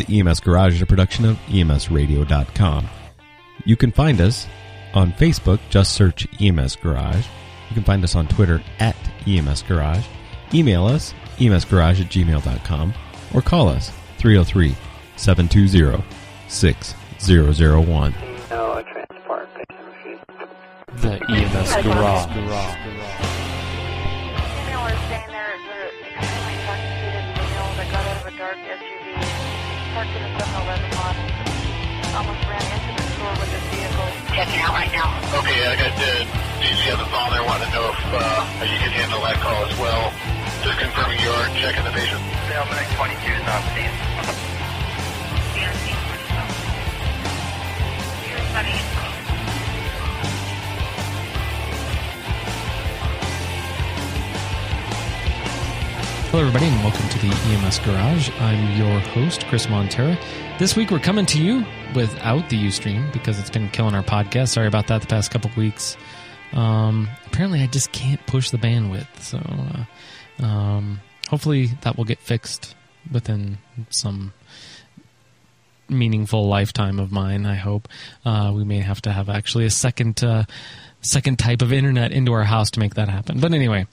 The EMS Garage is a production of EMSradio.com. You can find us on Facebook, just search EMS Garage. You can find us on Twitter at EMS Garage. Email us, emsgarage at gmail.com, or call us 303 720 6001. No transport patient. The EMS Garage. Female was staying there at the extremely intoxicated male that got out of a dark SUV, parked in the 7-Eleven lot, almost ran into the store with his vehicle. checking out right now. Okay, I got the DC on the phone there. Want to know if uh, you can handle that call as well. Just confirming you are checking the patient. Salesman 22 is on scene. Hello, everybody, and welcome to the EMS Garage. I'm your host, Chris Montera. This week, we're coming to you without the Ustream because it's been killing our podcast. Sorry about that the past couple weeks. Um, apparently, I just can't push the bandwidth. So, uh, um, hopefully, that will get fixed within some meaningful lifetime of mine. I hope uh, we may have to have actually a second uh, second type of internet into our house to make that happen. But anyway,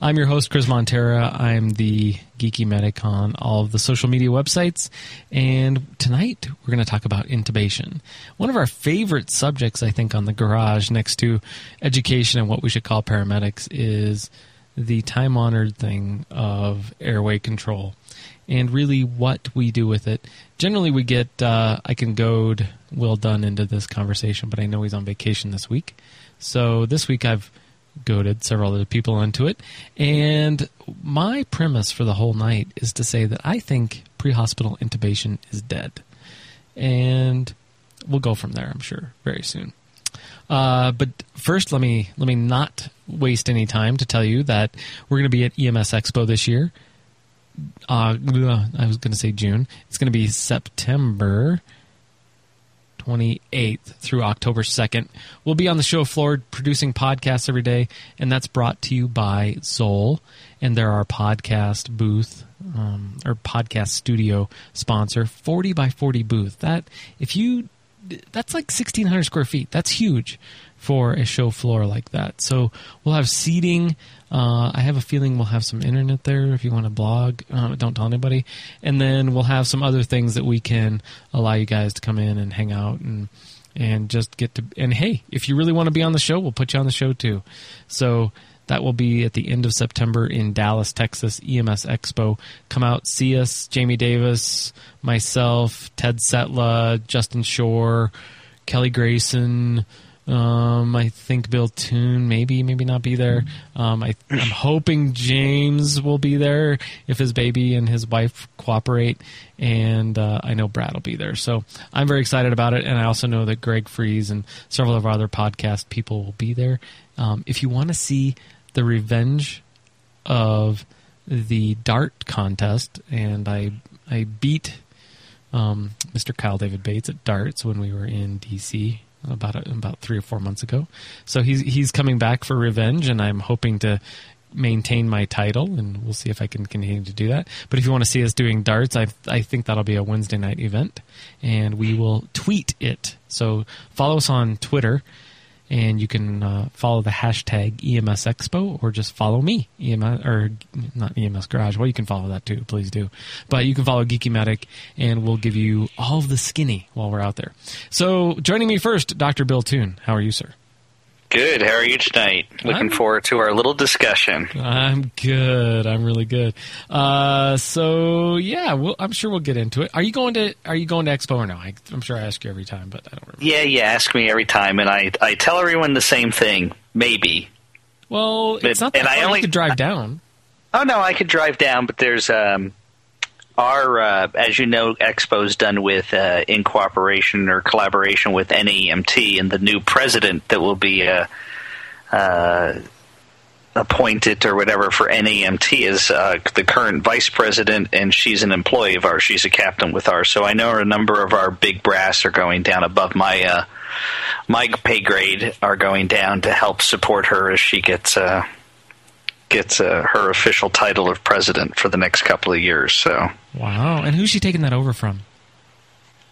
I'm your host Chris Montera. I'm the geeky medic on all of the social media websites, and tonight we're going to talk about intubation. One of our favorite subjects, I think, on the garage next to education and what we should call paramedics is the time honored thing of airway control and really what we do with it. Generally, we get, uh, I can goad Will Dunn into this conversation, but I know he's on vacation this week. So this week I've goaded several other people into it. And my premise for the whole night is to say that I think pre hospital intubation is dead. And we'll go from there, I'm sure, very soon. Uh, but first, let me let me not waste any time to tell you that we're going to be at EMS Expo this year. Uh, I was going to say June. It's going to be September 28th through October 2nd. We'll be on the show floor producing podcasts every day, and that's brought to you by Zoll. And they're our podcast booth um, or podcast studio sponsor, 40 by 40 booth. That if you that's like 1600 square feet. That's huge for a show floor like that. So we'll have seating. Uh, I have a feeling we'll have some internet there if you want to blog. Uh, don't tell anybody. And then we'll have some other things that we can allow you guys to come in and hang out and and just get to. And hey, if you really want to be on the show, we'll put you on the show too. So that will be at the end of September in Dallas, Texas, EMS Expo. Come out, see us. Jamie Davis, myself, Ted Setla, Justin Schorr, Kelly Grayson. Um, I think Bill Toon maybe, maybe not be there. Um, I, I'm hoping James will be there if his baby and his wife cooperate, and uh, I know Brad will be there. So I'm very excited about it, and I also know that Greg Friese and several of our other podcast people will be there. Um, if you want to see the revenge of the dart contest, and I I beat um, Mr. Kyle David Bates at darts when we were in DC about a, about three or four months ago. So he's he's coming back for revenge, and I'm hoping to maintain my title, and we'll see if I can continue to do that. But if you want to see us doing darts, I I think that'll be a Wednesday night event, and we will tweet it. So follow us on Twitter and you can uh, follow the hashtag EMS Expo or just follow me EMS or not EMS Garage. Well, you can follow that too, please do. But you can follow Geeky Medic, and we'll give you all of the skinny while we're out there. So, joining me first, Dr. Bill Toon. How are you, sir? Good. How are you tonight? Looking I'm- forward to our little discussion. I'm good. I'm really good. Uh, so yeah, we'll, I'm sure we'll get into it. Are you going to Are you going to Expo or no? I, I'm sure I ask you every time, but I don't remember. Yeah, you ask me every time, and I I tell everyone the same thing. Maybe. Well, it's not that and I only- could drive down. Oh no, I could drive down, but there's um our uh, as you know, Expo's done with uh, in cooperation or collaboration with NEMT, and the new president that will be uh, uh, appointed or whatever for NEMT is uh, the current vice president, and she's an employee of ours. She's a captain with ours, so I know a number of our big brass are going down above my. Uh, my pay grade are going down to help support her as she gets gets uh, her official title of president for the next couple of years. So Wow. And who's she taking that over from?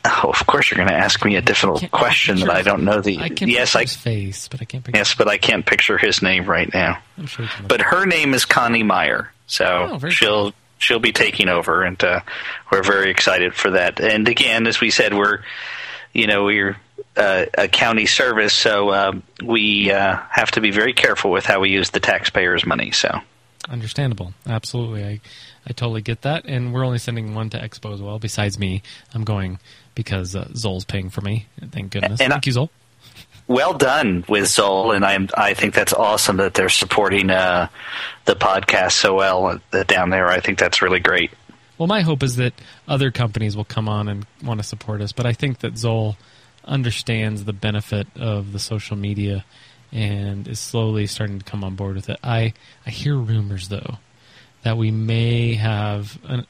Oh, of course, you're going to ask me a difficult question that I don't know the. I can yes, I his face, but I can't picture. yes, but I can't picture his name right now. Sure. But her name is Connie Meyer, so Oh, she'll she'll be taking over, and uh, we're very excited for that. And again, as we said, we're you know we're uh, a county service, so uh, we uh, have to be very careful with how we use the taxpayers' money. So Understandable. Absolutely. I, I totally get that. And we're only sending one to Expo as well, besides me. I'm going because uh, Zoll's paying for me. Thank goodness. And I- Thank you, Zoll. well done with Zoll, and I I think that's awesome that they're supporting uh, the podcast so well uh, down there. I think that's really great. Well, my hope is that other companies will come on and want to support us, but I think that Zoll understands the benefit of the social media and is slowly starting to come on board with it. I, I hear rumors, though, that we may have. An,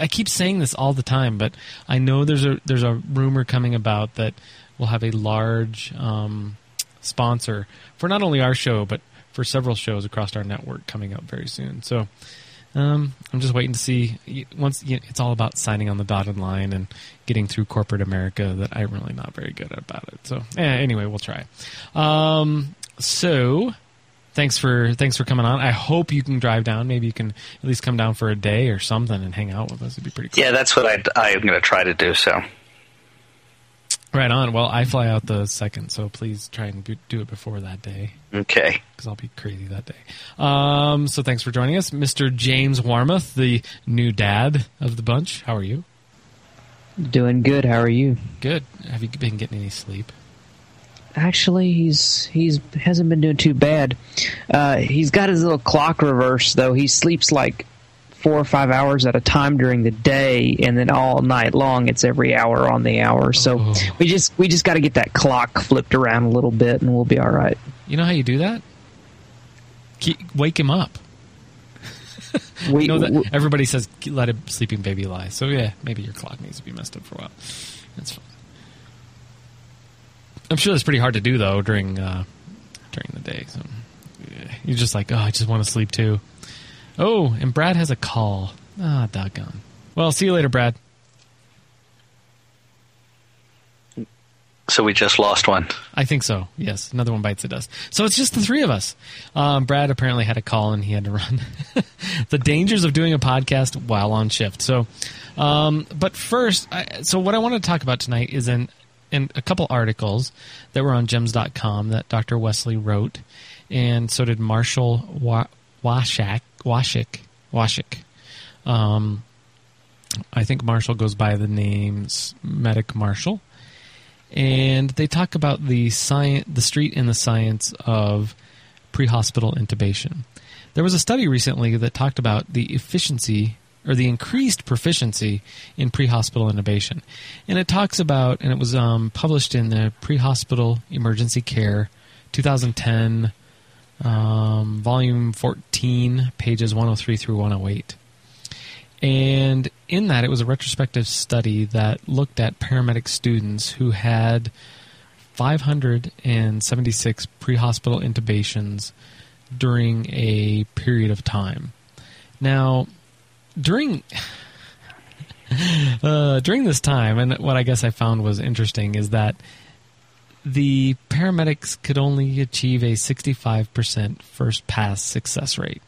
I keep saying this all the time, but I know there's a there's a rumor coming about that we'll have a large um, sponsor for not only our show but for several shows across our network coming up very soon. So um, I'm just waiting to see. Once you it's all about signing on the dotted line and getting through corporate America, that I'm really not very good about it. So eh, anyway, we'll try. Um, so thanks for thanks for coming on. I hope you can drive down. Maybe you can at least come down for a day or something and hang out with us. It'd be pretty cool. Yeah, that's what I I'm going to try to do. So Right on. Well, I fly out the second, so please try and do- do it before that day. okay. because I'll be crazy that day. Um, so thanks for joining us, Mr. James Warmuth, the new dad of the bunch. How are you? Doing good. How are you? Good. Have you been getting any sleep? Actually, he's he's hasn't been doing too bad. Uh, he's got his little clock reverse though. He sleeps like four or five hours at a time during the day, and then all night long it's every hour on the hour. So Oh. we just we just got to get that clock flipped around a little bit, and we'll be all right. You know how you do that? Keep, wake him up. We know that w- everybody says let a sleeping baby lie. So yeah, maybe your clock needs to be messed up for a while. That's fine. I'm sure that's pretty hard to do though during uh, during the day. So yeah, you're just like, oh, I just want to sleep too. Oh, and Brad has a call. Ah, doggone. Well, see you later, Brad. So we just lost one. I think so. Yes, another one bites the dust. So it's just the three of us. Um, Brad apparently had a call and he had to run. the dangers of doing a podcast while on shift. So, um, but first, I, so what I want to talk about tonight is in in a couple articles that were on JEMS.com that Dr. Wesley wrote, and so did Marshall Wa- Washak Washik Washik. Um, I think Marshall goes by the names Medic Marshall and they talk about the science, the street and the science of pre-hospital intubation. There was a study recently that talked about the efficiency or the increased proficiency in pre-hospital intubation, and it talks about, and it was um, published in the Pre-Hospital Emergency Care, 2010, um, volume 14, pages 103 through 108. And in that, it was a retrospective study that looked at paramedic students who had 576 pre hospital intubations during a period of time. Now, during. Uh, during this time, and what I guess I found was interesting is that the paramedics could only achieve a 65% first pass success rate.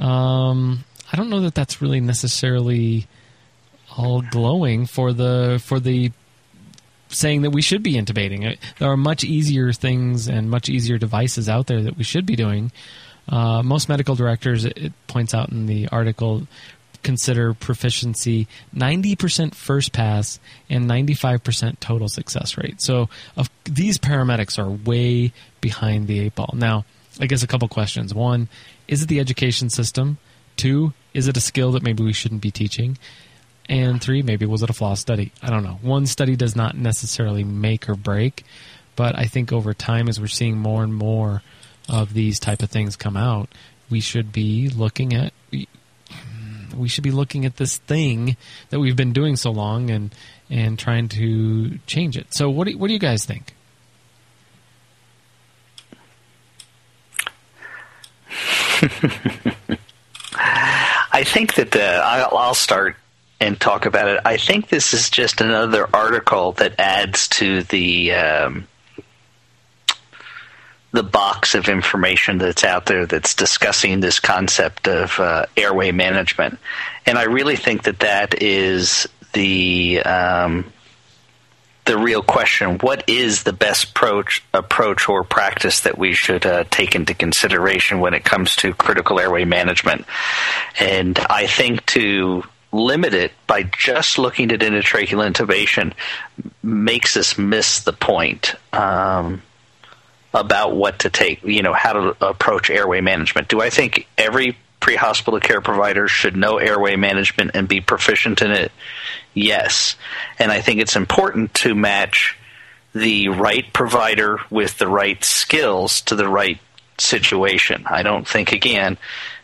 Um, I don't know that that's really necessarily all glowing for the for the saying that we should be intubating. Uh, There are much easier things and much easier devices out there that we should be doing. Uh, most medical directors, it, points out in the article, consider proficiency 90% first pass and 95% total success rate. So of, these paramedics are way behind the eight ball. Now, I guess a couple questions. One, is it the education system? Two, is it a skill that maybe we shouldn't be teaching? And three, maybe was it a flaw study? I don't know. One study does not necessarily make or break, but I think over time, as we're seeing more and more of these type of things come out, we should be looking at we should be looking at this thing that we've been doing so long and and trying to change it. So what do, what do you guys think? I think that uh, I'll, I'll start and talk about it. I think this is just another article that adds to the um, the box of information that's out there that's discussing this concept of uh, airway management, and I really think that that is the um, the real question: What is the best approach, approach or practice that we should uh, take into consideration when it comes to critical airway management? And I think to limit it by just looking at endotracheal intubation makes us miss the point. Um, about what to take, you know, how to approach airway management. Do I think every pre-hospital care providers should know airway management and be proficient in it? Yes. And I think it's important to match the right provider with the right skills to the right situation. I don't think again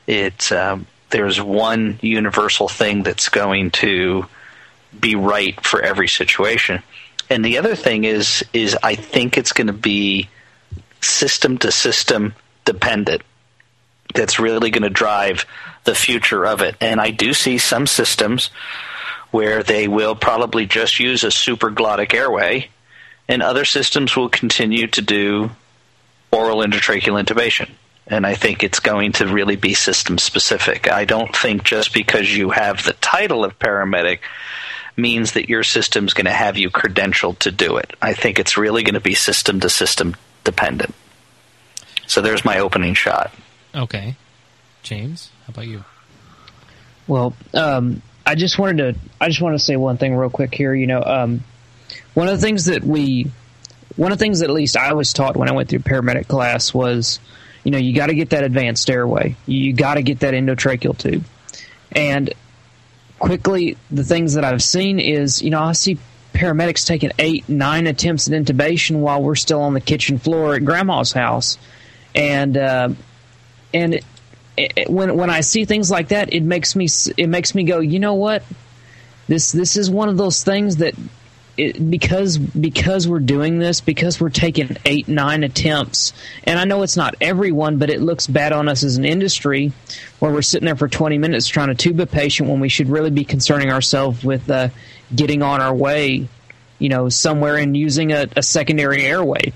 it's um, there's one universal thing that's going to be right for every situation. And the other thing is is I think it's going to be system to system dependent that's really going to drive the future of it. And I do see some systems where they will probably just use a supraglottic airway, and other systems will continue to do oral endotracheal intubation. And I think it's going to really be system specific. I don't think just because you have the title of paramedic means that your system's going to have you credentialed to do it. I think it's really going to be system to system dependent. So there's my opening shot. Okay. James, how about you? Well, um, I just wanted to I just want to say one thing real quick here. You know, um, one of the things that we one of the things that at least I was taught when I went through paramedic class was, you know, you got to get that advanced airway. You got to get that endotracheal tube. And quickly, the things that I've seen is, you know, I see paramedics taking eight, nine attempts at intubation while we're still on the kitchen floor at grandma's house, and uh, and it, it, when when I see things like that, it makes me it makes me go, you know what, this this is one of those things that. It, because because we're doing this because we're taking eight nine attempts and I know it's not everyone but it looks bad on us as an industry where we're sitting there for 20 minutes trying to tube a patient when we should really be concerning ourselves with uh, getting on our way, you know, somewhere and using a, a secondary airway.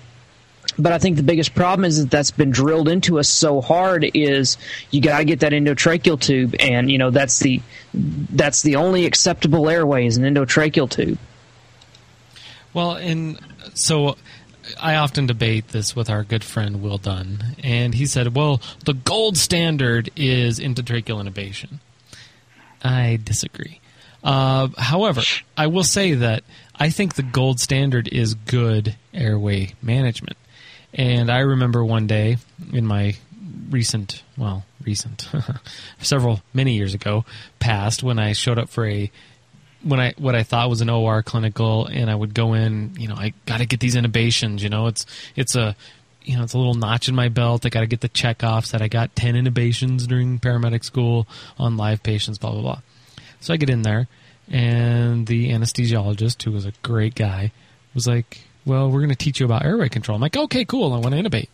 But I think the biggest problem is that that's been drilled into us so hard is you got to get that endotracheal tube, and you know that's the that's the only acceptable airway is an endotracheal tube. Well, and so I often debate this with our good friend Will Dunn, and he said, "Well, the gold standard is endotracheal intubation." I disagree. Uh, however, I will say that I think the gold standard is good airway management. And I remember one day in my recent, well, recent, several, many years ago, past, when I showed up for a when I what I thought was an OR clinical, and I would go in. You know, I got to get these intubations. You know, it's it's a you know it's a little notch in my belt. I got to get the check offs that I got ten intubations during paramedic school on live patients. Blah blah blah. So I get in there, and the anesthesiologist, who was a great guy, was like, "Well, we're going to teach you about airway control." I'm like, "Okay, cool. I want to intubate."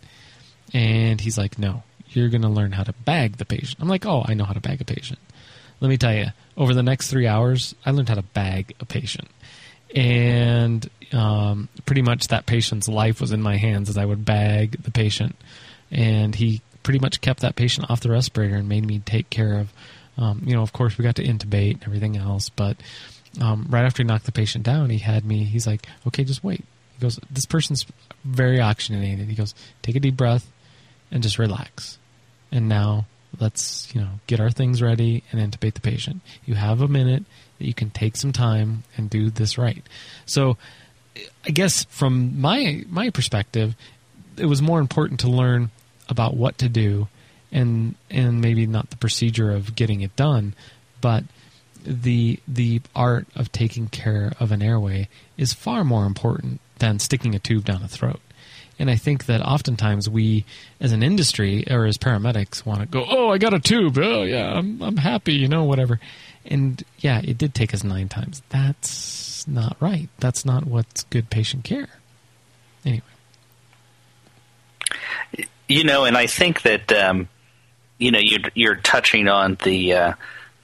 And he's like, "No, you're going to learn how to bag the patient." I'm like, "Oh, I know how to bag a patient." Let me tell you, over the next three hours, I learned how to bag a patient, and um, pretty much that patient's life was in my hands as I would bag the patient, and he pretty much kept that patient off the respirator and made me take care of um, you know, of course, we got to intubate and everything else, but um, right after he knocked the patient down, he had me. He's like, "Okay, just wait." He goes, "This person's very oxygenated." He goes, "Take a deep breath and just relax." And now let's you know get our things ready and intubate the patient. You have a minute that you can take some time and do this right. So, I guess from my my perspective, it was more important to learn about what to do and and maybe not the procedure of getting it done, but the the art of taking care of an airway is far more important than sticking a tube down a throat. And I think that oftentimes we, as an industry or as paramedics, want to go, "Oh, I got a tube. Oh, yeah, I'm I'm happy. You know, whatever." And yeah, it did take us nine times. That's not right. That's not what's good patient care. Anyway, you know, and I think that um, you know you're, you're touching on the uh,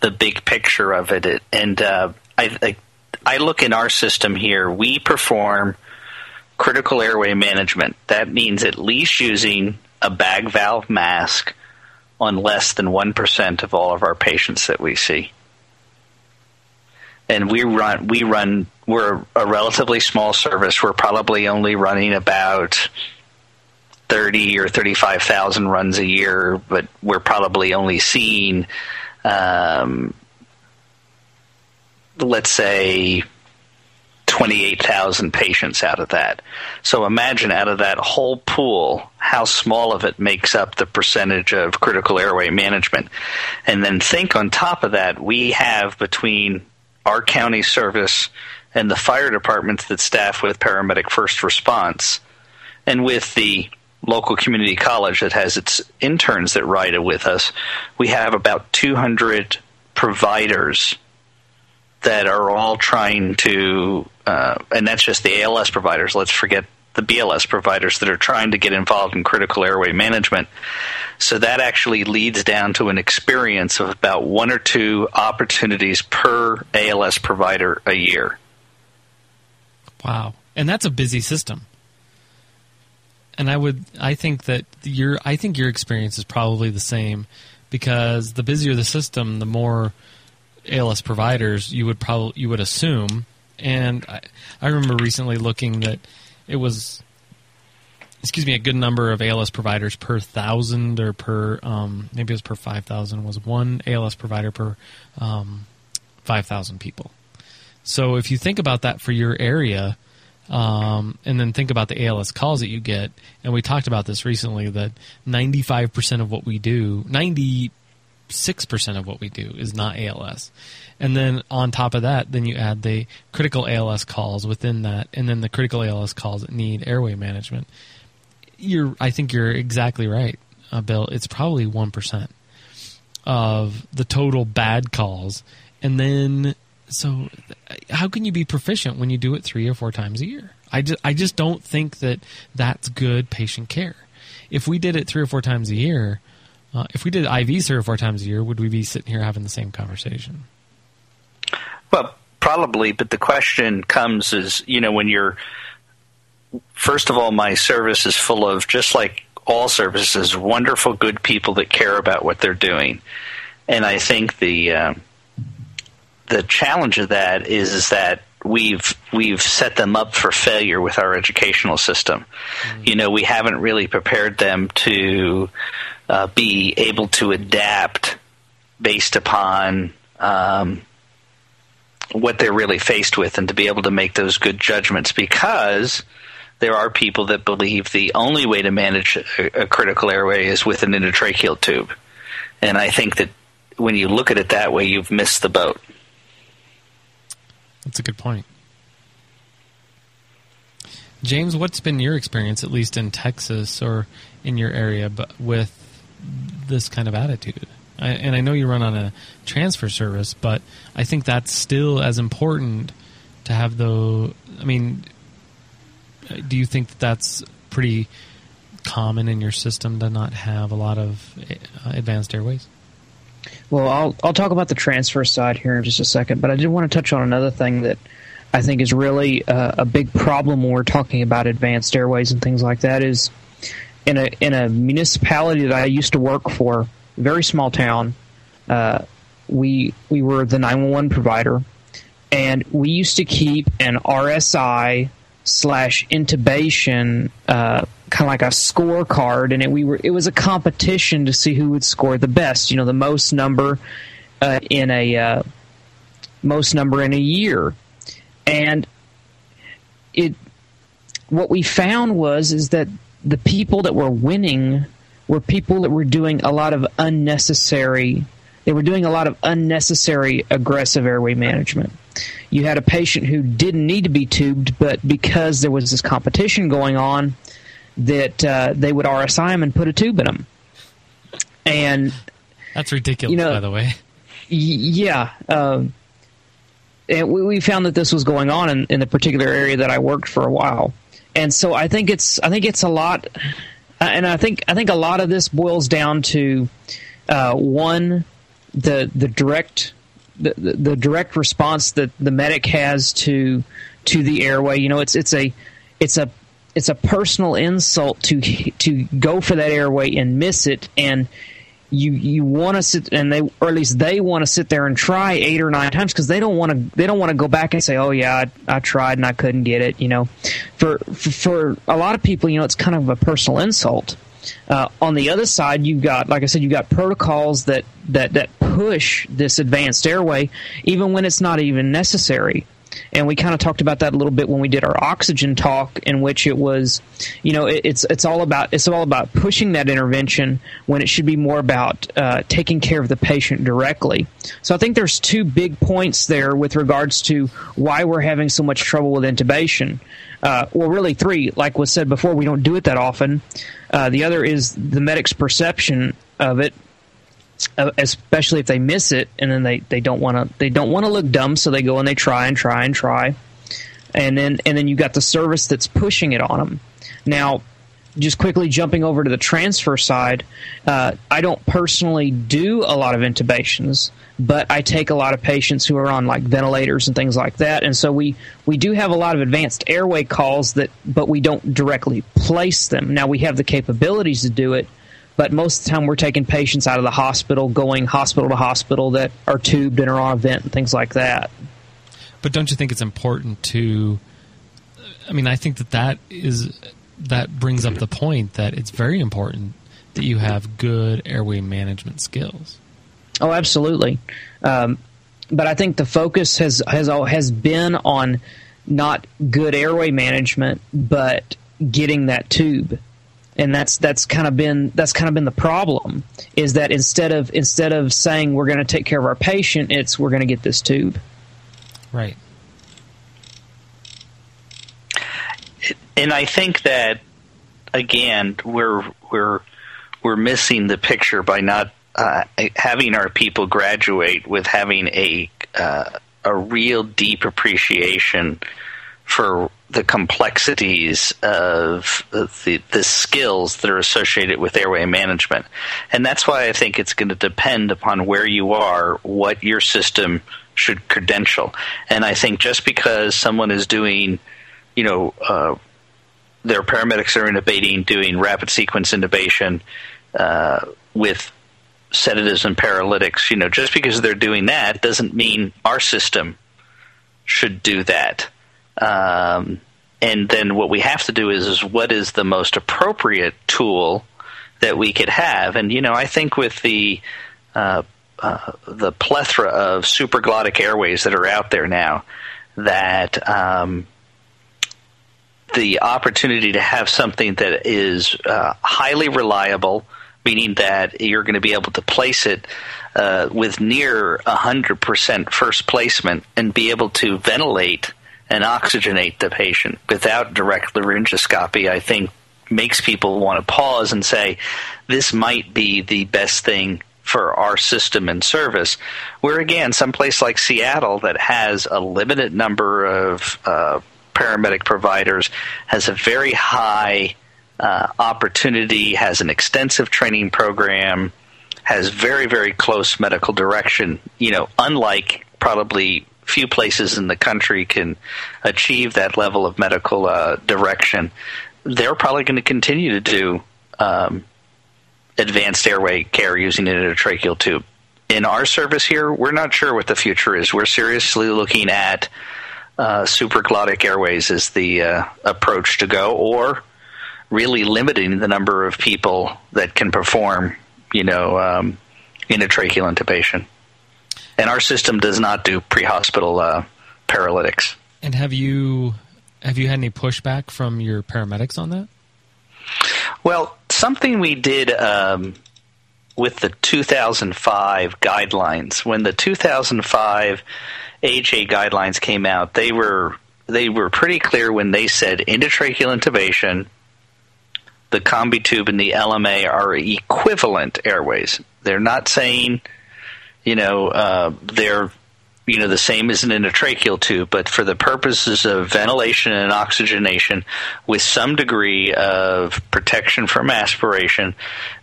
the big picture of it. and uh, I, I I look in our system here. We perform critical airway management. That means at least using a bag valve mask on less than one percent of all of our patients that we see. And we run we run we're a relatively small service. We're probably only running about 30 or 35,000 runs a year, but we're probably only seeing, um, let's say, 28,000 patients out of that. So imagine out of that whole pool, how small of it makes up the percentage of critical airway management. And then think on top of that, we have between our county service and the fire departments that staff with paramedic first response, and with the local community college that has its interns that ride it with us, we have about 200 providers that are all trying to, uh, and that's just the ALS providers. Let's forget the BLS providers that are trying to get involved in critical airway management. So that actually leads down to an experience of about one or two opportunities per ALS provider a year. Wow. And that's a busy system. And I would I think that your I think your experience is probably the same because the busier the system, the more ALS providers you would probably you would assume. And I, I remember recently looking that it was excuse me a good number of ALS providers per thousand or per um, maybe it was per five thousand was one ALS provider per um, five thousand people. So if you think about that for your area, um, and then think about the ALS calls that you get, and we talked about this recently that 95% of what we do, 96% of what we do is not ALS. And then on top of that, then you add the critical ALS calls within that, and then the critical ALS calls that need airway management. You're, I think you're exactly right, uh, Bill. It's probably 1% of the total bad calls. And then so how can you be proficient when you do it three or four times a year? I just, I just don't think that that's good patient care. If we did it three or four times a year, uh, if we did IVs three or four times a year, would we be sitting here having the same conversation? Well, probably, but the question comes is, you know, when you're first of all, my service is full of just like all services, wonderful, good people that care about what they're doing, and I think the uh, the challenge of that is is that we've we've set them up for failure with our educational system. Mm-hmm. You know, we haven't really prepared them to uh, be able to adapt based upon um, what they're really faced with, and to be able to make those good judgments because. There are people that believe the only way to manage a, a critical airway is with an endotracheal tube. And I think that when you look at it that way, you've missed the boat. That's a good point. James, what's been your experience, at least in Texas or in your area, but with this kind of attitude? I, and I know you run on a transfer service, but I think that's still as important to have the. I mean, do you think that that's pretty common in your system to not have a lot of uh, advanced airways? Well, I'll I'll talk about the transfer side here in just a second, but I did want to touch on another thing that I think is really uh, a big problem when we're talking about advanced airways and things like that. Is in a in a municipality that I used to work for, very small town, uh, we we were the nine one one provider, and we used to keep an RSI slash intubation uh, kind of like a scorecard, and it, we were it was a competition to see who would score the best. You know, the most number uh, in a uh, most number in a year, and it what we found was is that the people that were winning were people that were doing a lot of unnecessary. They were doing a lot of unnecessary aggressive airway management you had a patient who didn't need to be tubed, but because there was this competition going on, that uh, they would RSI him and put a tube in him. And that's ridiculous, you know, by the way. Y- yeah. Um, and we, we found that this was going on in, in the particular area that I worked for a while. And so I think it's I think it's a lot, and I think I think a lot of this boils down to uh, one the the direct the, the direct response that the medic has to to the airway. You know, it's it's a it's a it's a personal insult to to go for that airway and miss it and you you want to sit and they or at least they want to sit there and try eight or nine times because they don't want to they don't want to go back and say oh yeah I, I tried and I couldn't get it you know? For, for for a lot of people you know it's kind of a personal insult. Uh, on the other side you've got like I said you've got protocols that that that push this advanced airway even when it's not even necessary and we kind of talked about that a little bit when we did our oxygen talk in which it was you know it, it's it's all about it's all about pushing that intervention when it should be more about uh, taking care of the patient directly. So i think there's two big points there with regards to why we're having so much trouble with intubation. Uh, well really three like was said before we don't do it that often. Uh, the other is the medic's perception of it especially if they miss it and then they, they don't want to they don't want to look dumb so they go and they try and try and try. And then and then you got the service that's pushing it on them now just quickly jumping over to the transfer side uh, i don't personally do a lot of intubations but i take a lot of patients who are on like ventilators and things like that. And so we we do have a lot of advanced airway calls that but we don't directly place them. Now we have the capabilities to do it but most of the time we're taking patients out of the hospital, going hospital to hospital that are tubed and are on a vent and things like that. But don't you think it's important to? I mean, I think that that is that brings up the point that it's very important that you have good airway management skills. Oh, absolutely. Um, but I think the focus has has all has been on not good airway management, but getting that tube and that's that's kind of been that's kind of been the problem is that instead of instead of saying we're going to take care of our patient it's we're going to get this tube. Right. And i think that again we're we're we're missing the picture by not uh, having our people graduate with having a uh, a real deep appreciation for the complexities of the, the skills that are associated with airway management. And that's why I think it's going to depend upon where you are, what your system should credential. And I think just because someone is doing, you know, uh, their paramedics are intubating, doing rapid sequence intubation uh, with sedatives and paralytics, you know, just because they're doing that doesn't mean our system should do that. Um, and then what we have to do is, is what is the most appropriate tool that we could have? And you know, I think with the uh, uh, the plethora of supraglottic airways that are out there now, that um, the opportunity to have something that is uh, highly reliable, meaning that you're going to be able to place it uh, with near 100% first placement and be able to ventilate and oxygenate the patient without direct laryngoscopy, I think makes people want to pause and say, this might be the best thing for our system and service. Where again, someplace like Seattle that has a limited number of uh, paramedic providers has a very high uh, opportunity, has an extensive training program, has very very close medical direction. You know, unlike probably few places in the country can achieve that level of medical uh, direction, they're probably going to continue to do um, advanced airway care using an endotracheal tube. In our service here, we're not sure what the future is. We're seriously looking at uh, supraglottic airways as the uh, approach to go, or really limiting the number of people that can perform, you know, um, endotracheal intubation and our system does not do pre-hospital uh, paralytics. And have you have you had any pushback from your paramedics on that? Well, something we did um, with the 2005 guidelines. When the 2005 AHA guidelines came out, they were they were pretty clear when they said endotracheal intubation, the combi tube, and the LMA are equivalent airways. They're not saying you know, uh, they're you know the same as an endotracheal tube, but for the purposes of ventilation and oxygenation, with some degree of protection from aspiration,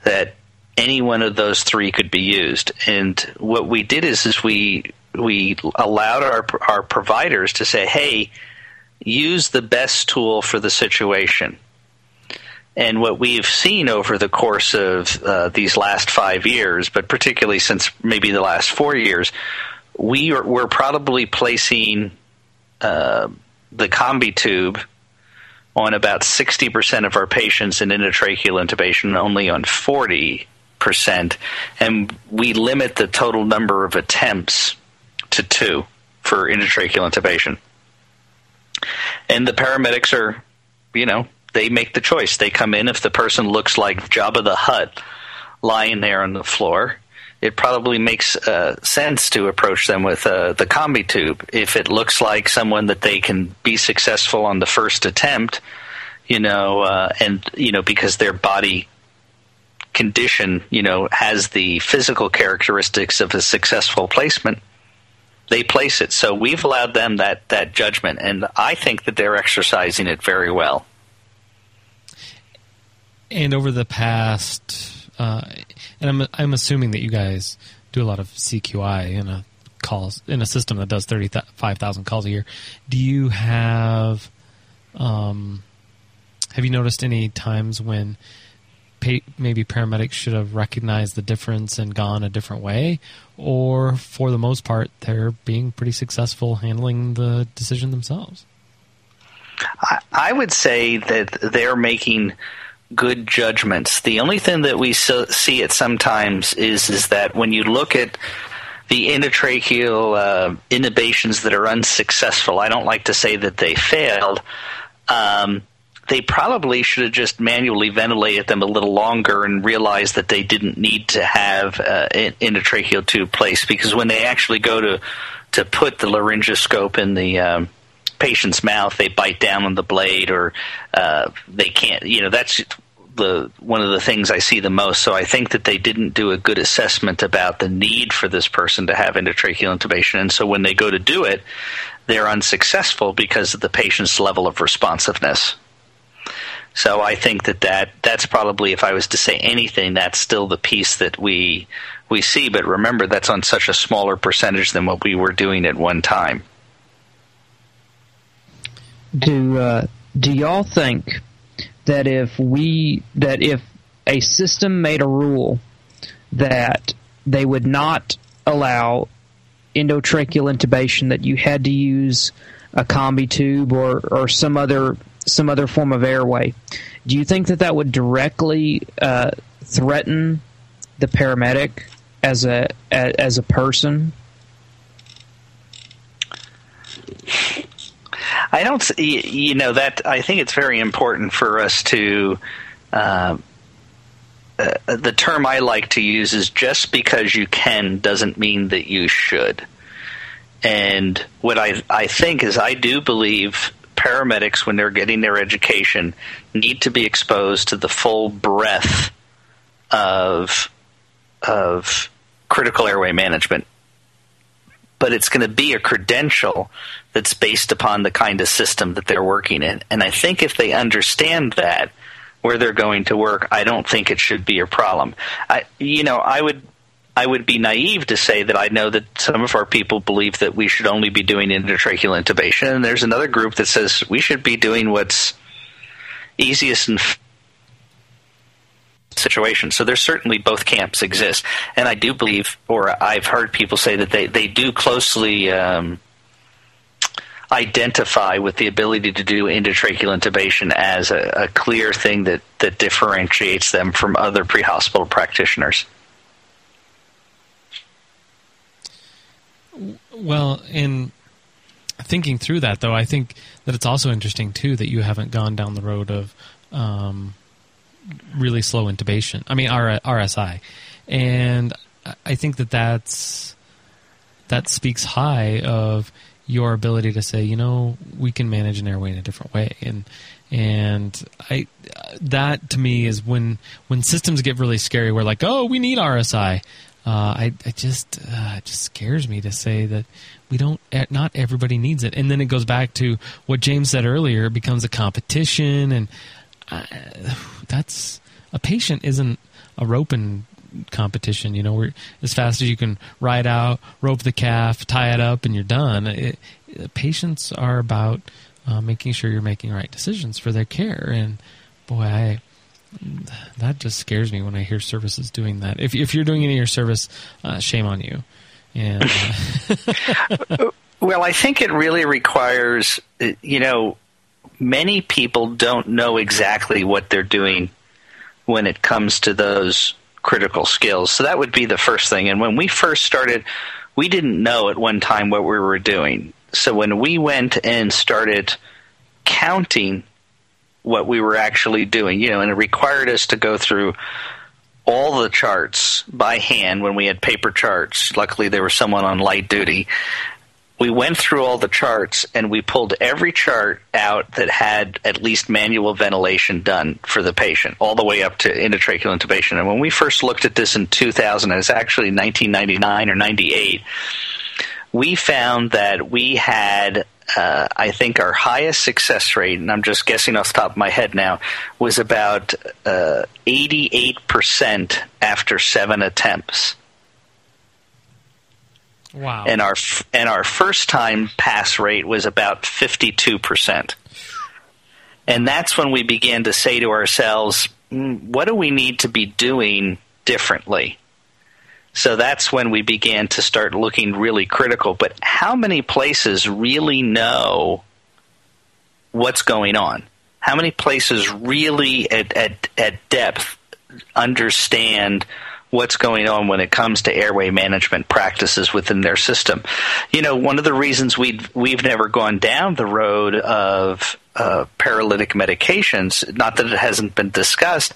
that any one of those three could be used. And what we did is, is we we allowed our our providers to say, "Hey, use the best tool for the situation." And what we've seen over the course of uh, these last five years, but particularly since maybe the last four years, we are, we're probably placing uh, the combi tube on about 60% of our patients in endotracheal intubation, only on 40%. And we limit the total number of attempts to two for endotracheal intubation. And the paramedics are, you know, they make the choice. They come in if the person looks like Jabba the Hutt lying there on the floor. It probably makes uh, sense to approach them with uh, the combi tube. If it looks like someone that they can be successful on the first attempt, you know, uh, and you know because their body condition, you know, has the physical characteristics of a successful placement, they place it. So we've allowed them that that judgment, and I think that they're exercising it very well. And over the past, uh, and I'm I'm assuming that you guys do a lot of CQI in a calls in a system that does thirty five thousand calls a year. Do you have, um, have you noticed any times when maybe paramedics should have recognized the difference and gone a different way, or for the most part they're being pretty successful handling the decision themselves? I would say that they're making good judgments. The only thing that we so, see it sometimes is is that when you look at the endotracheal uh, intubations that are unsuccessful, I don't like to say that they failed. Um, they probably should have just manually ventilated them a little longer and realized that they didn't need to have uh, an endotracheal tube placed because when they actually go to to put the laryngoscope in the um, patient's mouth, they bite down on the blade or uh, they can't. You know, that's the one of the things I see the most. So I think that they didn't do a good assessment about the need for this person to have endotracheal intubation, and so when they go to do it, they're unsuccessful because of the patient's level of responsiveness. So I think that, that that's probably, if I was to say anything, that's still the piece that we we see. But remember, that's on such a smaller percentage than what we were doing at one time. Do uh, do y'all think that if we that if a system made a rule that they would not allow endotracheal intubation, that you had to use a combi tube or, or some other some other form of airway, do you think that that would directly uh, threaten the paramedic as a as a person? I don't, you know, that I think it's very important for us to. Uh, uh, the term I like to use is just because you can doesn't mean that you should. And what I I think is I do believe paramedics when they're getting their education need to be exposed to the full breadth of of critical airway management but it's going to be a credential that's based upon the kind of system that they're working in. And I think if they understand that where they're going to work, I don't think it should be a problem. I, you know, I would I would be naive to say that I know that some of our people believe that we should only be doing intratracheal intubation, and there's another group that says we should be doing what's easiest and situation. So there's certainly both camps exist, and I do believe, or I've heard people say that they they do closely. Um, identify with the ability to do endotracheal intubation as a, a clear thing that, that differentiates them from other pre-hospital practitioners. Well, in thinking through that, though, I think that it's also interesting too that you haven't gone down the road of um, really slow intubation. I mean, R- RSI, and I think that that's that speaks high of your ability to say, you know, we can manage an airway in a different way, and and I that to me is when when systems get really scary. We're like, oh, we need RSI. Uh, I, I just uh, it just scares me to say that we don't. Not everybody needs it, and then it goes back to what James said earlier. It becomes a competition, and that's a patient isn't a roping competition. You know, where as fast as you can ride out, rope the calf, tie it up, and you're done. It, patients are about uh, making sure you're making right decisions for their care. And boy, I that just scares me when I hear services doing that. If if you're doing any of your service, uh, shame on you. And uh, Well, I think it really requires, uh, you know, many people don't know exactly what they're doing when it comes to those critical skills. So that would be the first thing. And when we first started, we didn't know at one time what we were doing. So when we went and started counting what we were actually doing, you know, and it required us to go through all the charts by hand when we had paper charts. Luckily, there was someone on light duty. We went through all the charts and we pulled every chart out that had at least manual ventilation done for the patient, all the way up to intratracheal intubation. And when we first looked at this in 2000, it was actually 1999 or 98, we found that we had uh, I think our highest success rate, and I'm just guessing off the top of my head now, was about uh, 88% after seven attempts. Wow, And our and our first time pass rate was about 52%. And that's when we began to say to ourselves, "Mm, what do we need to be doing differently? So that's when we began to start looking really critical. But how many places really know what's going on? How many places really at, at, at depth understand what's going on when it comes to airway management practices within their system? You know, one of the reasons we we've never gone down the road of uh, paralytic medications, not that it hasn't been discussed,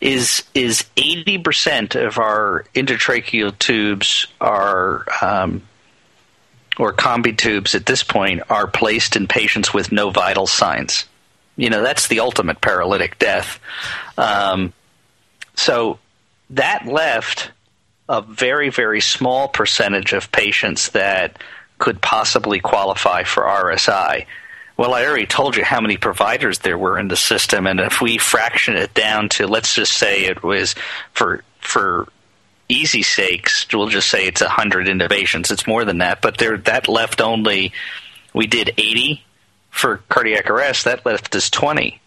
is is eighty percent of our endotracheal tubes are um, or combi tubes at this point are placed in patients with no vital signs. You know, that's the ultimate paralytic death. Um, so that left a very, very small percentage of patients that could possibly qualify for RSI. Well, I already told you how many providers there were in the system, and if we fraction it down to, let's just say it was for for easy sakes, we'll just say it's hundred intubations. It's more than that, but there that left only we did eighty for cardiac arrest. That left us twenty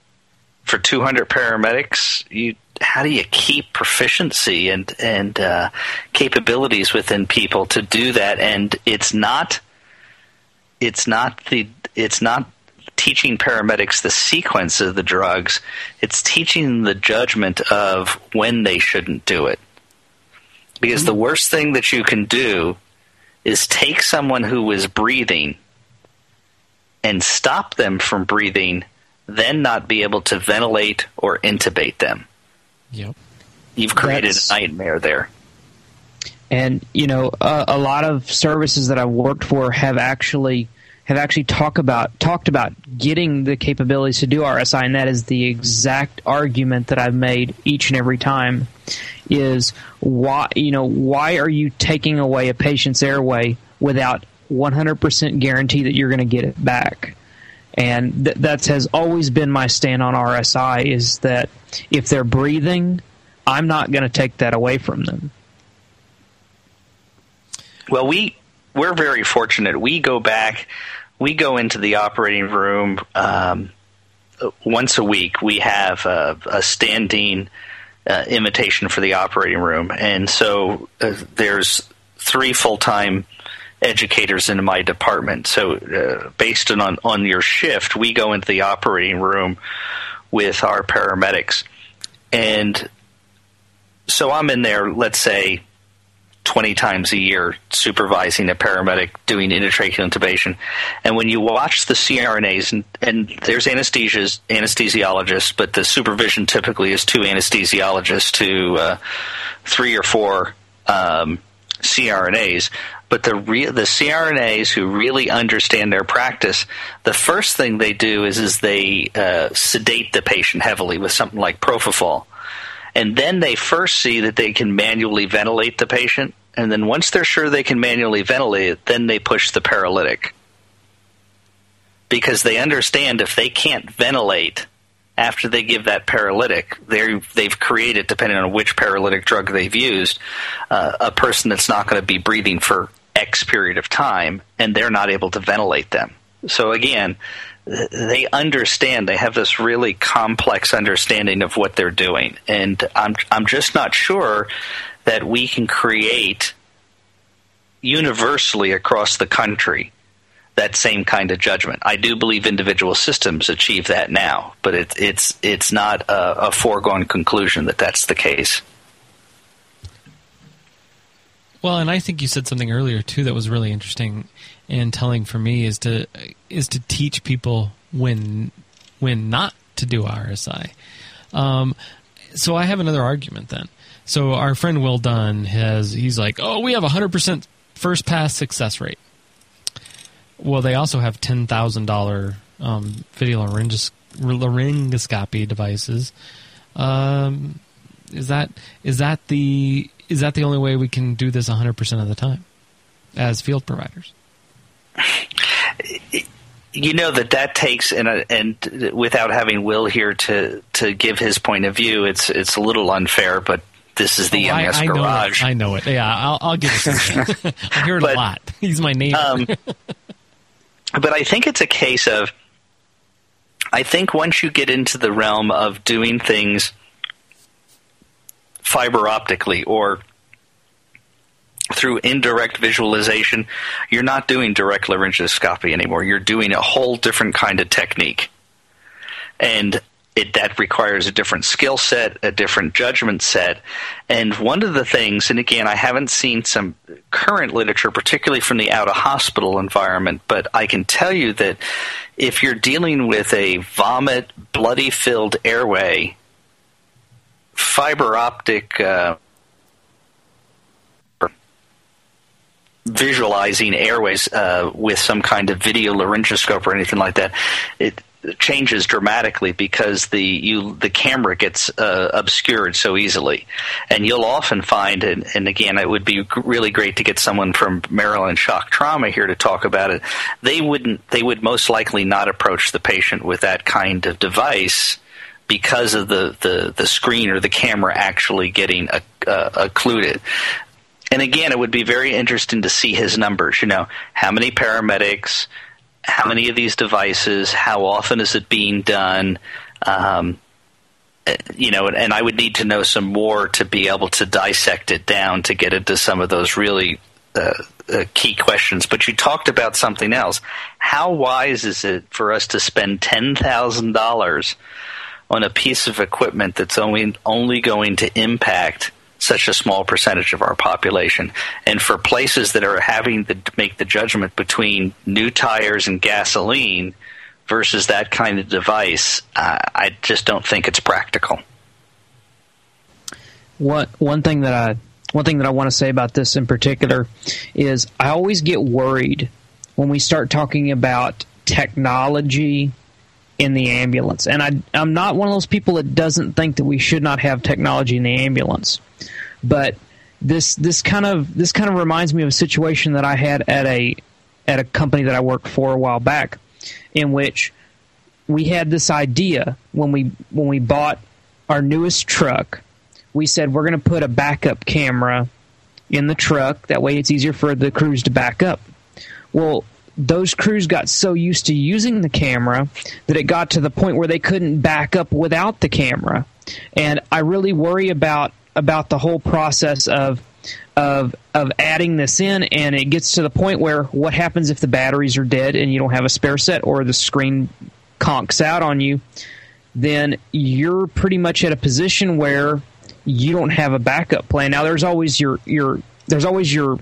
for two hundred paramedics. You how do you keep proficiency and and uh, capabilities within people to do that? And it's not it's not the it's not teaching paramedics the sequence of the drugs. It's teaching the judgment of when they shouldn't do it. Because the worst thing that you can do is take someone who is breathing and stop them from breathing, then not be able to ventilate or intubate them. Yep. You've created That's- a nightmare there. and you know uh, a lot of services that I've worked for have actually have actually talked about talked about getting the capabilities to do RSI, and that is the exact argument that I've made each and every time. Is why you know why are you taking away a patient's airway without 100% guarantee that you're going to get it back? And th- that has always been my stand on RSI is that if they're breathing, I'm not going to take that away from them. Well, we we're very fortunate. We go back, we go into the operating room um, once a week. We have a, a standing uh, invitation for the operating room, and so uh, there's three full time educators in my department. So, uh, based on on your shift, we go into the operating room with our paramedics, and so I'm in there. Let's say 20 times a year supervising a paramedic doing intratracheal intubation. And when you watch the CRNAs, and, and there's anesthesias, anesthesiologists, but the supervision typically is two anesthesiologists to uh, three or four um, CRNAs. But the re- the CRNAs who really understand their practice, the first thing they do is is they uh, sedate the patient heavily with something like propofol. And then they first see that they can manually ventilate the patient. And then once they're sure they can manually ventilate it then they push the paralytic. Because they understand if they can't ventilate after they give that paralytic, they they've created, depending on which paralytic drug they've used, uh, a person that's not going to be breathing for X period of time, and they're not able to ventilate them. So again, they understand. They have this really complex understanding of what they're doing, and I'm I'm just not sure that we can create universally across the country that same kind of judgment. I do believe individual systems achieve that now, but it, it's it's not a, a foregone conclusion that that's the case. Well, and I think you said something earlier too that was really interesting and telling for me is to is to teach people when when not to do RSI. Um, so I have another argument then. So our friend Will Dunn has he's like, oh, we have a hundred percent first pass success rate. Well, they also have ten thousand thousand um, video laryngos- laryngoscopy devices. Um, is that is that the is that the only way we can do this 100% of the time as field providers? You know that that takes and and without having Will here to to give his point of view, it's it's a little unfair, but this is the Oh, I, EMS I know garage. it. I know it. Yeah, I'll, I'll give it to. I hear it But, a lot. He's my neighbor. Um, but I think it's a case of I think once you get into the realm of doing things fiber optically or through indirect visualization, you're not doing direct laryngoscopy anymore. You're doing a whole different kind of technique. And it, that requires a different skill set, a different judgment set. And one of the things, and again, I haven't seen some current literature, particularly from the out of hospital environment, but I can tell you that if you're dealing with a vomit, bloody filled airway, fiber optic uh, visualizing airways uh, with some kind of video laryngoscope or anything like that, it changes dramatically because the you the camera gets uh, obscured so easily, and you'll often find and, and again it would be really great to get someone from Maryland Shock Trauma here to talk about it. They wouldn't they would most likely not approach the patient with that kind of device because of the, the, the screen or the camera actually getting uh, uh, occluded. And again, it would be very interesting to see his numbers. You know, how many paramedics, how many of these devices, how often is it being done? Um, you know, and, and I would need to know some more to be able to dissect it down to get into some of those really uh, uh, key questions. But you talked about something else. How wise is it for us to spend ten thousand dollars on a piece of equipment that's only only going to impact such a small percentage of our population. And for places that are having to make the judgment between new tires and gasoline versus that kind of device, uh, I just don't think it's practical. One one thing that I one thing that I want to say about this in particular is I always get worried when we start talking about technology in the ambulance. And I I'm not one of those people that doesn't think that we should not have technology in the ambulance. But this this kind of this kind of reminds me of a situation that I had at a at a company that I worked for a while back in which we had this idea when we when we bought our newest truck we said we're going to put a backup camera in the truck. That way it's easier for the crews to back up. Well, those crews got so used to using the camera that it got to the point where they couldn't back up without the camera. And I really worry about about the whole process of of of adding this in and it gets to the point where what happens if the batteries are dead and you don't have a spare set or the screen conks out on you then you're pretty much at a position where you don't have a backup plan. Now there's always your your there's always your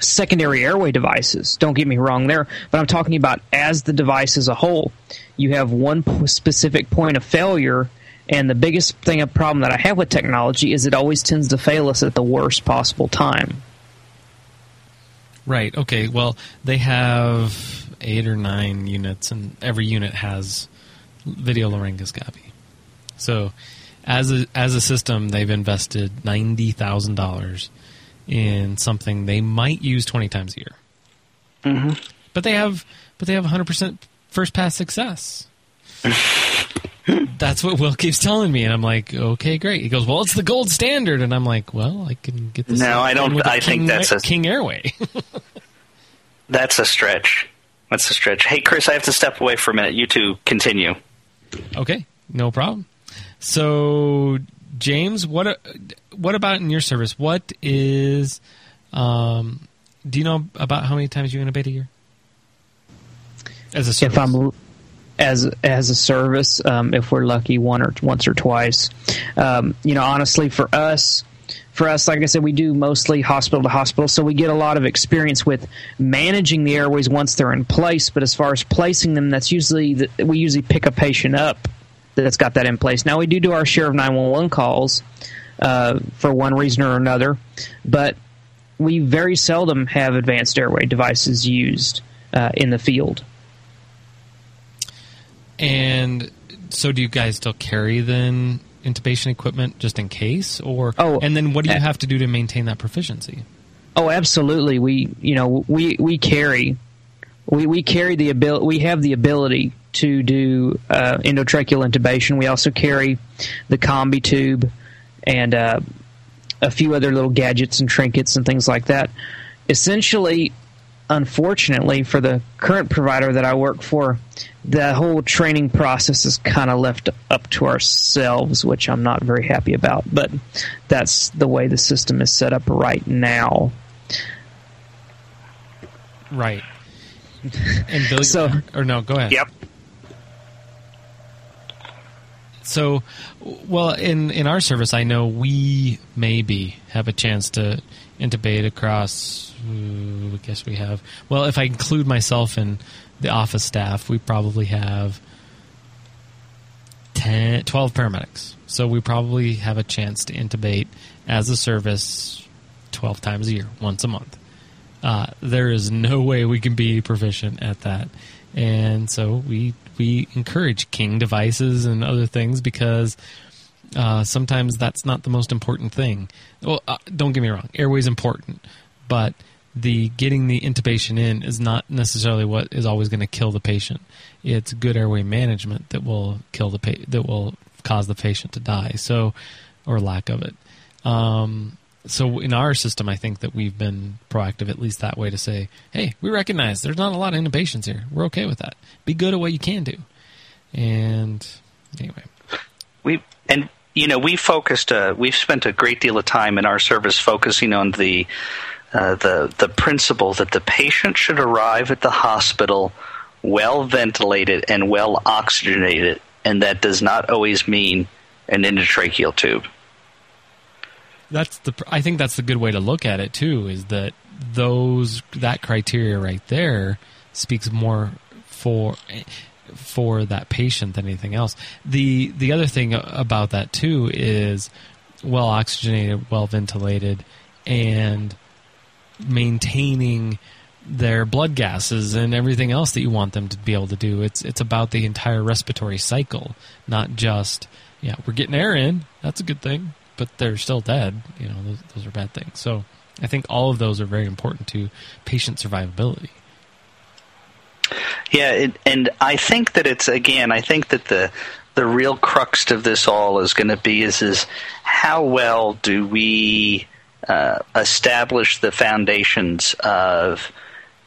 secondary airway devices. Don't get me wrong there, but I'm talking about as the device as a whole. You have one specific point of failure, and the biggest thing a problem that I have with technology is it always tends to fail us at the worst possible time. Right. Okay. Well, they have eight or nine units, and every unit has video laryngoscopy. So, as a as a system, they've invested ninety thousand dollars in something they might use twenty times a year. Mm-hmm. But they have but they have hundred percent first pass success. that's what Will keeps telling me, and I'm like, okay, great. He goes, well, it's the gold standard, and I'm like, well, I can get this. No, I don't- a I think King, that's a- King Airway. That's a stretch. That's a stretch. Hey, Chris, I have to step away for a minute. You two continue. okay, no problem. So, James, what uh, what about in your service? What is um, do you know about how many times you intubate a year? As a service? if I'm as as a service, um, if we're lucky, one or once or twice. Um, you know, honestly, for us, for us, like I said, we do mostly hospital to hospital, so we get a lot of experience with managing the airways once they're in place. But as far as placing them, that's usually the, we usually pick a patient up that's got that in place. Now we do do our share of nine one one calls uh, for one reason or another, but we very seldom have advanced airway devices used uh, in the field. And so, do you guys still carry then intubation equipment just in case, or Oh, and then what do you have to do to maintain that proficiency? Oh, absolutely. We, you know, we we carry, we we carry the ability. We have the ability to do uh, endotracheal intubation. We also carry the combi tube and uh, a few other little gadgets and trinkets and things like that. Essentially, unfortunately for the current provider that I work for, the whole training process is kind of left up to ourselves, which I'm not very happy about. But that's the way the system is set up right now. Right. And Bill, So- or no, go ahead. Yep. So, well, in in our service, I know we maybe have a chance to intubate across. I guess we have. Well, if I include myself and the office staff, we probably have 10, 12 paramedics. So we probably have a chance to intubate as a service twelve times a year, once a month. Uh, there is no way we can be proficient at that, and so we we encourage King devices and other things because uh, sometimes that's not the most important thing. Well, uh, don't get me wrong, airway's important, but the getting the intubation in is not necessarily what is always going to kill the patient. It's good airway management that will kill the pa- that will cause the patient to die. So, or lack of it. Um, so in our system, I think that we've been proactive, at least that way, to say, "Hey, we recognize there's not a lot of intubations here. We're okay with that. Be good at what you can do." And anyway, we and you know we focused uh, we've spent a great deal of time in our service focusing on the uh, the the principle that the patient should arrive at the hospital well ventilated and well oxygenated, and that does not always mean an endotracheal tube. That's the. I think that's the good way to look at it too. Is that those that criteria right there speaks more for for that patient than anything else. The the other thing about that too is well oxygenated, well ventilated, and maintaining their blood gases and everything else that you want them to be able to do. It's it's about the entire respiratory cycle, not just yeah, we're getting air in. That's a good thing, but they're still dead. You know, those, those are bad things. So I think all of those are very important to patient survivability. Yeah, it, and I think that it's again. I think that the the real crux of this all is going to be is is how well do we uh, establish the foundations of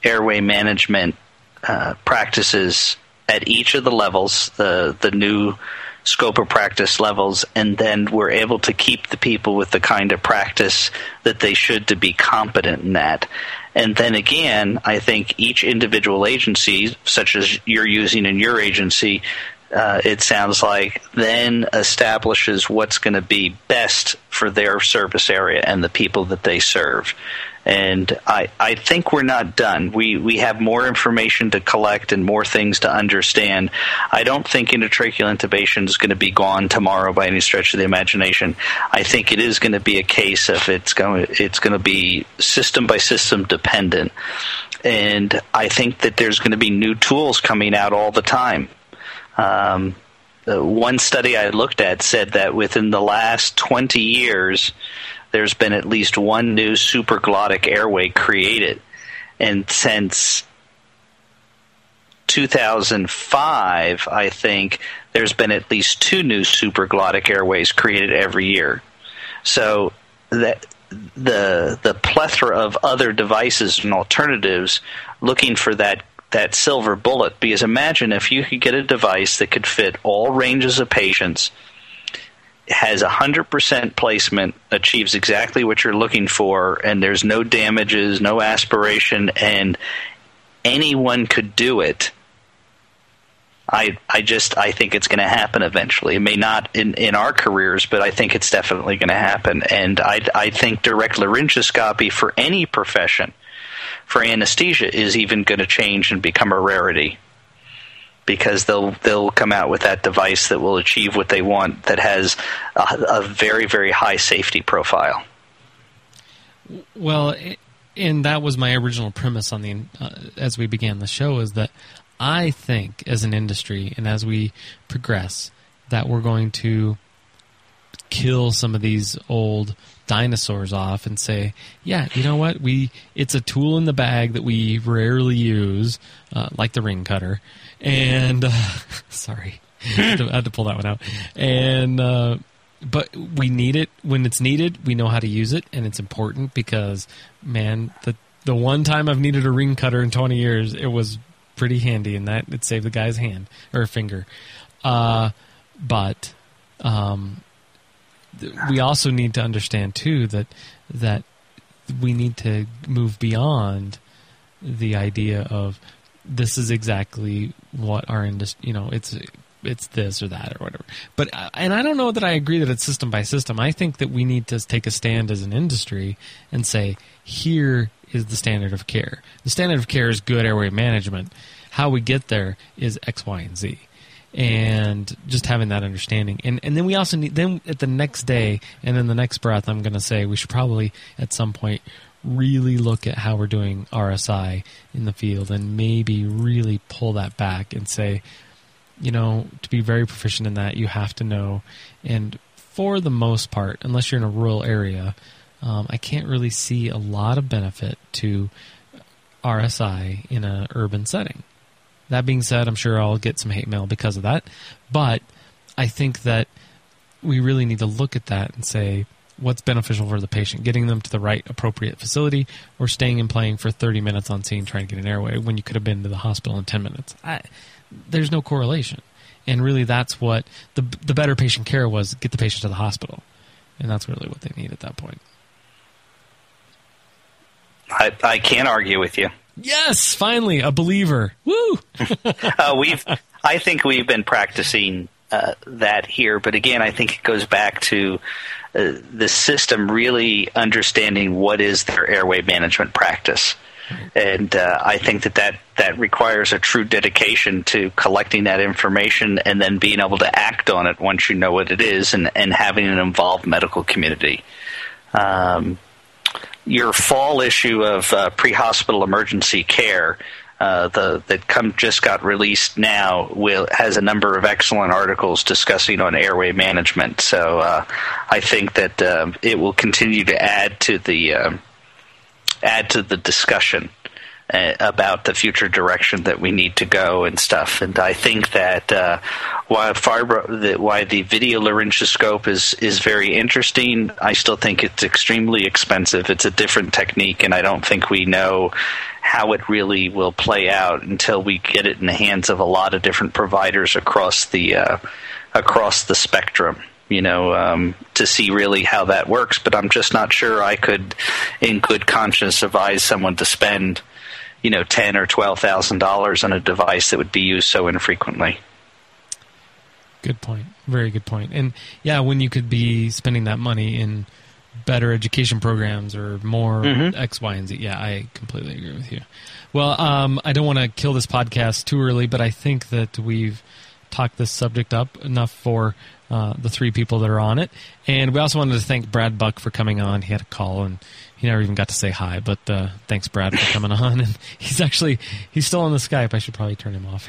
airway management uh, practices at each of the levels, the the new scope of practice levels, and then we're able to keep the people with the kind of practice that they should to be competent in that. And then again, I think each individual agency, such as you're using in your agency, uh, it sounds like then establishes what's going to be best for their service area and the people that they serve. And I, I think we're not done. We we have more information to collect and more things to understand. I don't think endotracheal intubation is going to be gone tomorrow by any stretch of the imagination. I think it is going to be a case of it's going it's going to be system by system dependent. And I think that there's going to be new tools coming out all the time. Um, uh, one study I looked at said that within the last 20 years, there's been at least one new supraglottic airway created. And since 2005, I think there's been at least two new supraglottic airways created every year. So that the the plethora of other devices and alternatives looking for that that silver bullet because imagine if you could get a device that could fit all ranges of patients has 100% placement achieves exactly what you're looking for and there's no damages no aspiration and anyone could do it I I just I think it's going to happen eventually. It may not in, in our careers, but I think it's definitely going to happen. And I I think direct laryngoscopy for any profession, for anesthesia, is even going to change and become a rarity because they'll they'll come out with that device that will achieve what they want that has a, a very very high safety profile. Well, and that was my original premise on the uh, as we began the show is that I think as an industry and as we progress that we're going to kill some of these old dinosaurs off and say, yeah, you know what? We it's a tool in the bag that we rarely use, uh, like the ring cutter. And uh, sorry, I had to- pull that one out. And uh, but we need it when it's needed. We know how to use it, and it's important because man, the the one time I've needed a ring cutter in 20 years, it was pretty handy, and that it saved the guy's hand or finger. Uh, but um, we also need to understand too that that we need to move beyond the idea of this is exactly what our industry, you know, it's it's this or that or whatever. But uh, and I don't know that I agree that it's system by system. I think that we need to take a stand as an industry and say here is the standard of care. The standard of care is good airway management. How we get there is X, Y, and Z. And just having that understanding, and and then we also need then at the next day, and then the next breath, I'm going to say we should probably at some point really look at how we're doing RSI in the field, and maybe really pull that back and say, you know, to be very proficient in that, you have to know. And for the most part, unless you're in a rural area, um, I can't really see a lot of benefit to RSI in a urban setting. That being said, I'm sure I'll get some hate mail because of that, but I think that we really need to look at that and say what's beneficial for the patient, getting them to the right appropriate facility, or staying and playing for 30 minutes on scene trying to get an airway when you could have been to the hospital in 10 minutes. I, there's no correlation, and really that's what the the better patient care was: get the patient to the hospital, and that's really what they need at that point. I, I can't argue with you. Yes, finally a believer. Woo! uh, we've I think we've been practicing uh, that here, but again, I think it goes back to the system really understanding what is their airway management practice. And uh, I think that, that that requires a true dedication to collecting that information and then being able to act on it once you know what it is and, and having an involved medical community. Um, your fall issue of uh, pre-hospital emergency care, uh, the that come just got released now, will has a number of excellent articles discussing on airway management. So uh, I think that um it will continue to add to the um, add to the discussion uh, about the future direction that we need to go and stuff. And I think that uh, why fibro, that why the video laryngoscope is is very interesting. I still think it's extremely expensive. It's a different technique, and I don't think we know how it really will play out until we get it in the hands of a lot of different providers across the uh, across the spectrum you know, um, to see really how that works. But I'm just not sure I could, in good conscience, advise someone to spend, you know, ten or twelve thousand dollars on a device that would be used so infrequently. Good point. Very good point. And yeah, when you could be spending that money in better education programs or more X, Y, and Z. Yeah, I completely agree with you. Well, um, I don't want to kill this podcast too early, but I think that we've talked this subject up enough for uh, the three people that are on it. And we also wanted to thank Brad Buck for coming on. He had a call and he never even got to say hi, but uh, thanks, Brad, for coming on. And he's actually he's still on the Skype. I should probably turn him off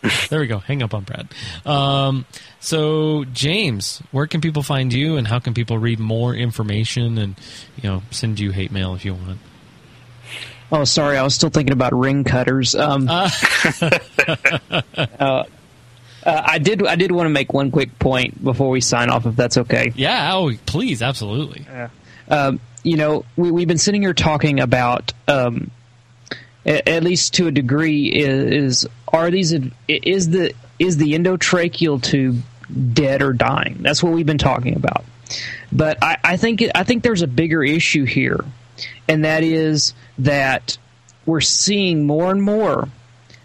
there we go. Hang up on Brad. Um, so, James, where can people find you, and how can people read more information and you know send you hate mail if you want? Oh, sorry, I was still thinking about ring cutters. Um, uh, uh, I did. I did want to make one quick point before we sign off, if that's okay. Yeah. Oh, please, absolutely. Um, you know, we, we've been sitting here talking about, um, at, at least to a degree, is, is are these is the is the endotracheal tube dead or dying? That's what we've been talking about. But I, I think I think there's a bigger issue here, and that is that we're seeing more and more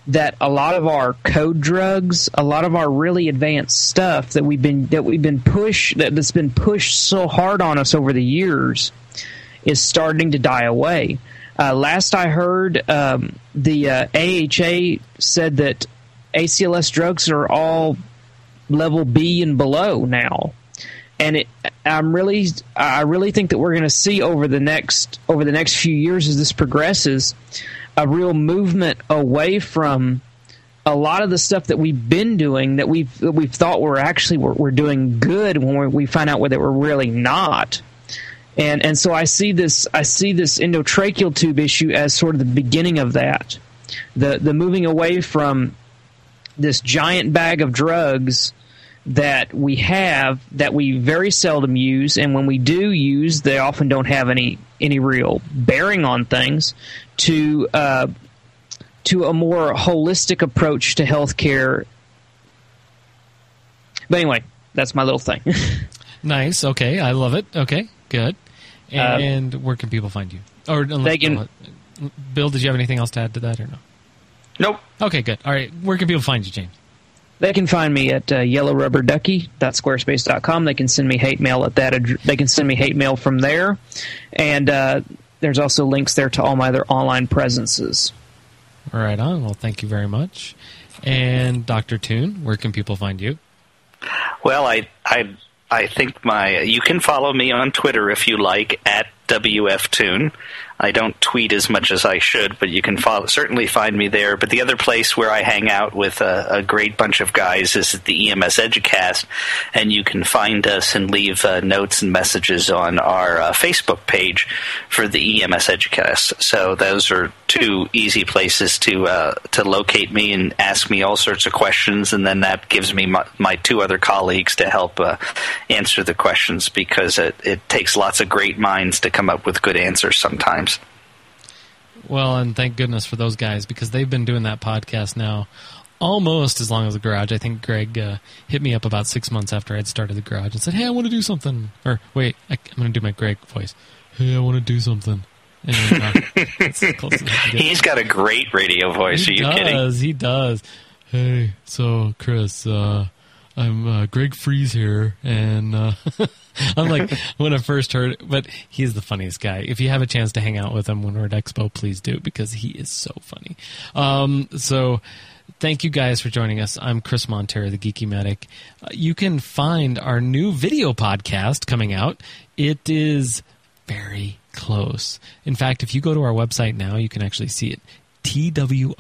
that a lot of our code drugs, a lot of our really advanced stuff that we've been that we've been pushed that, that's been pushed so hard on us over the years is starting to die away. Uh, last I heard, um, the uh, AHA said that ACLS drugs are all level B and below now, and it, I'm really, I really think that we're going to see over the next over the next few years as this progresses, a real movement away from a lot of the stuff that we've been doing that we've that we've thought we're actually we're, we're doing good when we we find out whether we're really not. And and so I see this I see this endotracheal tube issue as sort of the beginning of that. The the moving away from this giant bag of drugs that we have that we very seldom use, and when we do use, they often don't have any any real bearing on things. To uh, to a more holistic approach to healthcare. But anyway, that's my little thing. Nice. Okay, I love it. Okay, good. Uh, And where can people find you? Or unless- They can- Bill, did you have anything else to add to that or no? Nope. Okay, good. All right, where can people find you, James? They can find me at uh, yellowrubberducky.squarespace.com. They can send me hate mail at that. Ad- they can send me hate mail from there, and uh, there's also links there to all my other online presences. All right, on. Well, thank you very much. And Dr. Toon, where can people find you? Well, I I I think my you can follow me on Twitter if you like at WFToon. I don't tweet as much as I should, but you can follow, certainly find me there. But the other place where I hang out with a, a great bunch of guys is at the EMS Educast, and you can find us and leave uh, notes and messages on our uh, Facebook page for the EMS Educast. So those are two easy places to uh, to locate me and ask me all sorts of questions, and then that gives me my, my two other colleagues to help uh, answer the questions because it, it takes lots of great minds to come up with good answers sometimes. Well, and thank goodness for those guys because they've been doing that podcast now almost as long as the garage. I think Greg uh, hit me up about six months after I'd started the garage and said, "Hey, I want to do something." Or wait, I, am going to do my Greg voice. Hey, I want to do something. And uh, that's as close as I can get. He's got a great radio voice. he Are you does. kidding? He does. Hey, so Chris, uh, I'm uh, Greg Friese here, and uh, I'm like when I first heard, it, but he's the funniest guy. If you have a chance to hang out with him when we're at Expo, please do because he is so funny. Um, so. Thank you guys for joining us. I'm Chris Montera, the Geeky Medic. Uh, you can find our new video podcast coming out. It is very close. In fact, if you go to our website now, you can actually see it. TWIEMS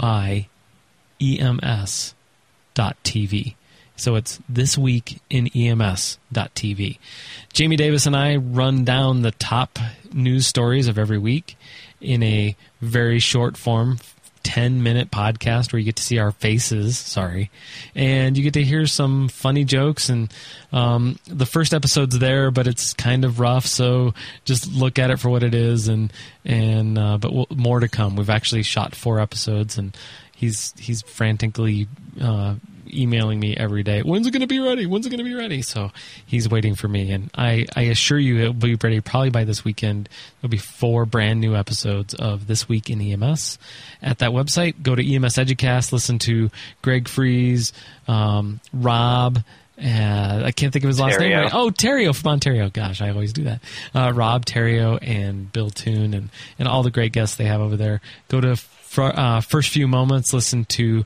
dot tv so it's this week in ems dot tv jamie davis and i run down the top news stories of every week in a very short form 10 minute podcast where you get to see our faces sorry and you get to hear some funny jokes and um, the first episode's there but it's kind of rough so just look at it for what it is and and uh, but we'll, more to come. We've actually shot four episodes and he's he's frantically uh, emailing me every day. When's it going to be ready? When's it going to be ready? So he's waiting for me, and I I assure you it'll be ready probably by this weekend. There'll be four brand new episodes of this week in EMS at that website. Go to EMS Educast, listen to Greg Friese, um, Rob. Uh, I can't think of his last name. Right. Oh, Theriault from Ontario. Gosh, I always do that. Uh, Rob Theriault and Bill Toon and, and all the great guests they have over there. Go to fr- uh, first few moments. Listen to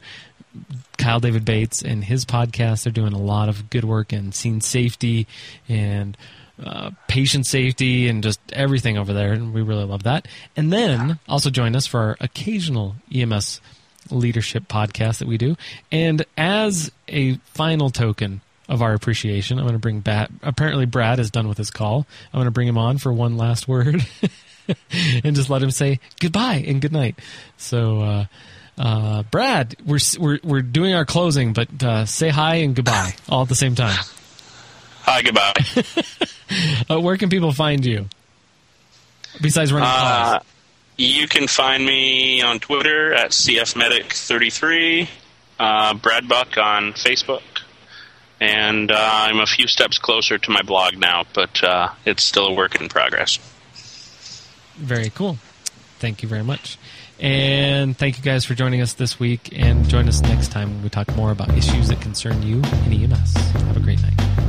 Kyle David Bates and his podcast. They're doing a lot of good work in scene safety and uh, patient safety and just everything over there. And we really love that. And then also join us for our occasional EMS leadership podcast that we do. And as a final token of our appreciation, I'm going to bring Bat. Apparently, Brad is done with his call. I'm going to bring him on for one last word. and just let him say goodbye and good night. So, uh, uh, Brad, we're we're we're doing our closing, but uh, say hi and goodbye all at the same time. Hi, goodbye. Uh, where can people find you? Besides running Uh, you can find me on Twitter at CFMedic33, uh, Brad Buck on Facebook, and uh, I'm a few steps closer to my blog now, but uh, it's still a work in progress. Very cool. Thank you very much. And thank you guys for joining us this week. And join us next time when we talk more about issues that concern you in EMS. Have a great night.